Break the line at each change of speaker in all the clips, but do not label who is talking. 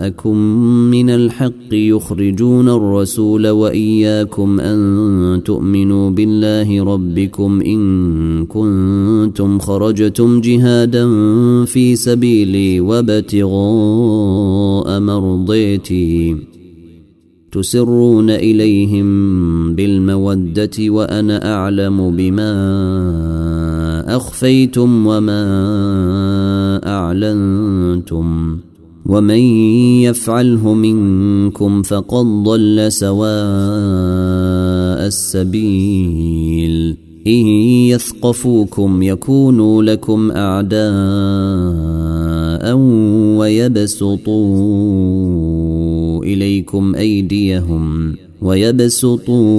جاءكم من الحق يخرجون الرسول واياكم ان تؤمنوا بالله ربكم ان كنتم خرجتم جهادا في سبيلي وابتغاء مرضيتي تسرون اليهم بالموده وانا اعلم بما اخفيتم وما اعلنتم ومن يفعله منكم فقد ضل سواء السبيل ان يثقفوكم يكونوا لكم اعداء ويبسطوا اليكم ايديهم ويبسطوا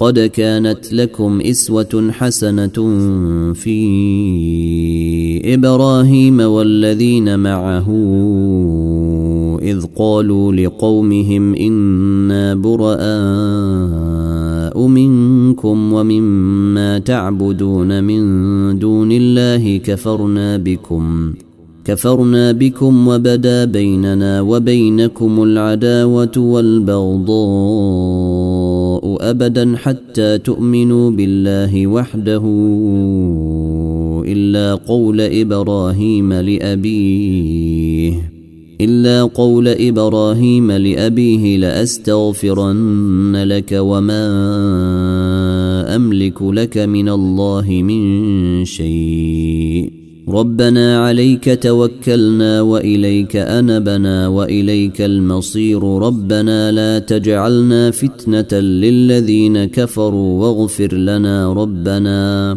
قد كانت لكم اسوه حسنه في ابراهيم والذين معه اذ قالوا لقومهم انا براء منكم ومما تعبدون من دون الله كفرنا بكم كفرنا بكم وبدا بيننا وبينكم العداوه والبغضاء ابدا حتى تؤمنوا بالله وحده الا قول ابراهيم لابيه الا قول ابراهيم لابيه لاستغفرن لك وما املك لك من الله من شيء ربنا عليك توكلنا واليك انبنا واليك المصير ربنا لا تجعلنا فتنه للذين كفروا واغفر لنا ربنا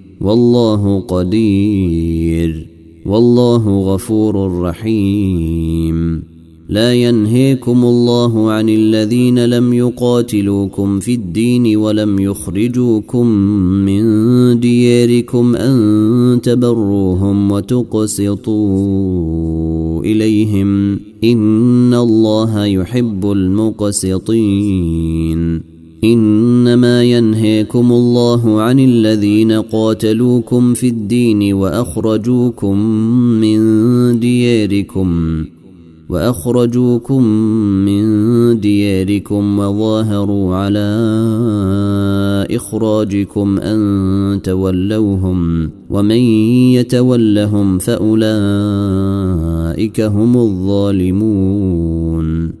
والله قدير والله غفور رحيم لا ينهيكم الله عن الذين لم يقاتلوكم في الدين ولم يخرجوكم من دياركم ان تبروهم وتقسطوا اليهم ان الله يحب المقسطين انما ينهيكم الله عن الذين قاتلوكم في الدين واخرجوكم من دياركم واخرجوكم من دياركم وظاهروا على اخراجكم ان تولوهم ومن يتولهم فاولئك هم الظالمون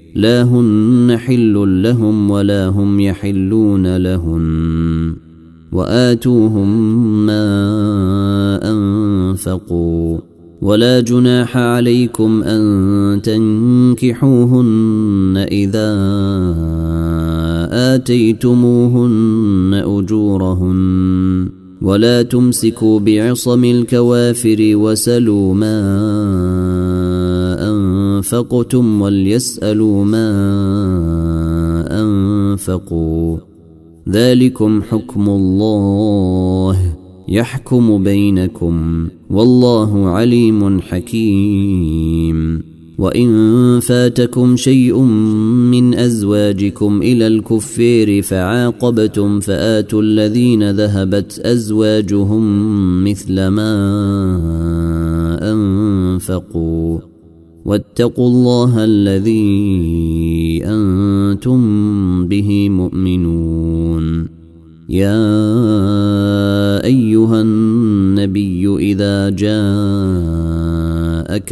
لا هن حل لهم ولا هم يحلون لهن واتوهم ما انفقوا ولا جناح عليكم ان تنكحوهن اذا اتيتموهن اجورهن ولا تمسكوا بعصم الكوافر وسلوا ما أنفقتم وليسألوا ما أنفقوا ذلكم حكم الله يحكم بينكم والله عليم حكيم وإن فاتكم شيء من أزواجكم إلى الكفير فعاقبتم فآتوا الذين ذهبت أزواجهم مثل ما أنفقوا واتقوا الله الذي انتم به مؤمنون يا ايها النبي اذا جاءك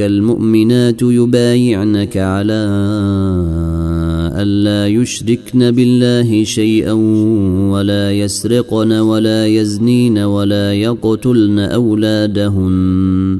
المؤمنات يبايعنك على الا يشركن بالله شيئا ولا يسرقن ولا يزنين ولا يقتلن اولادهن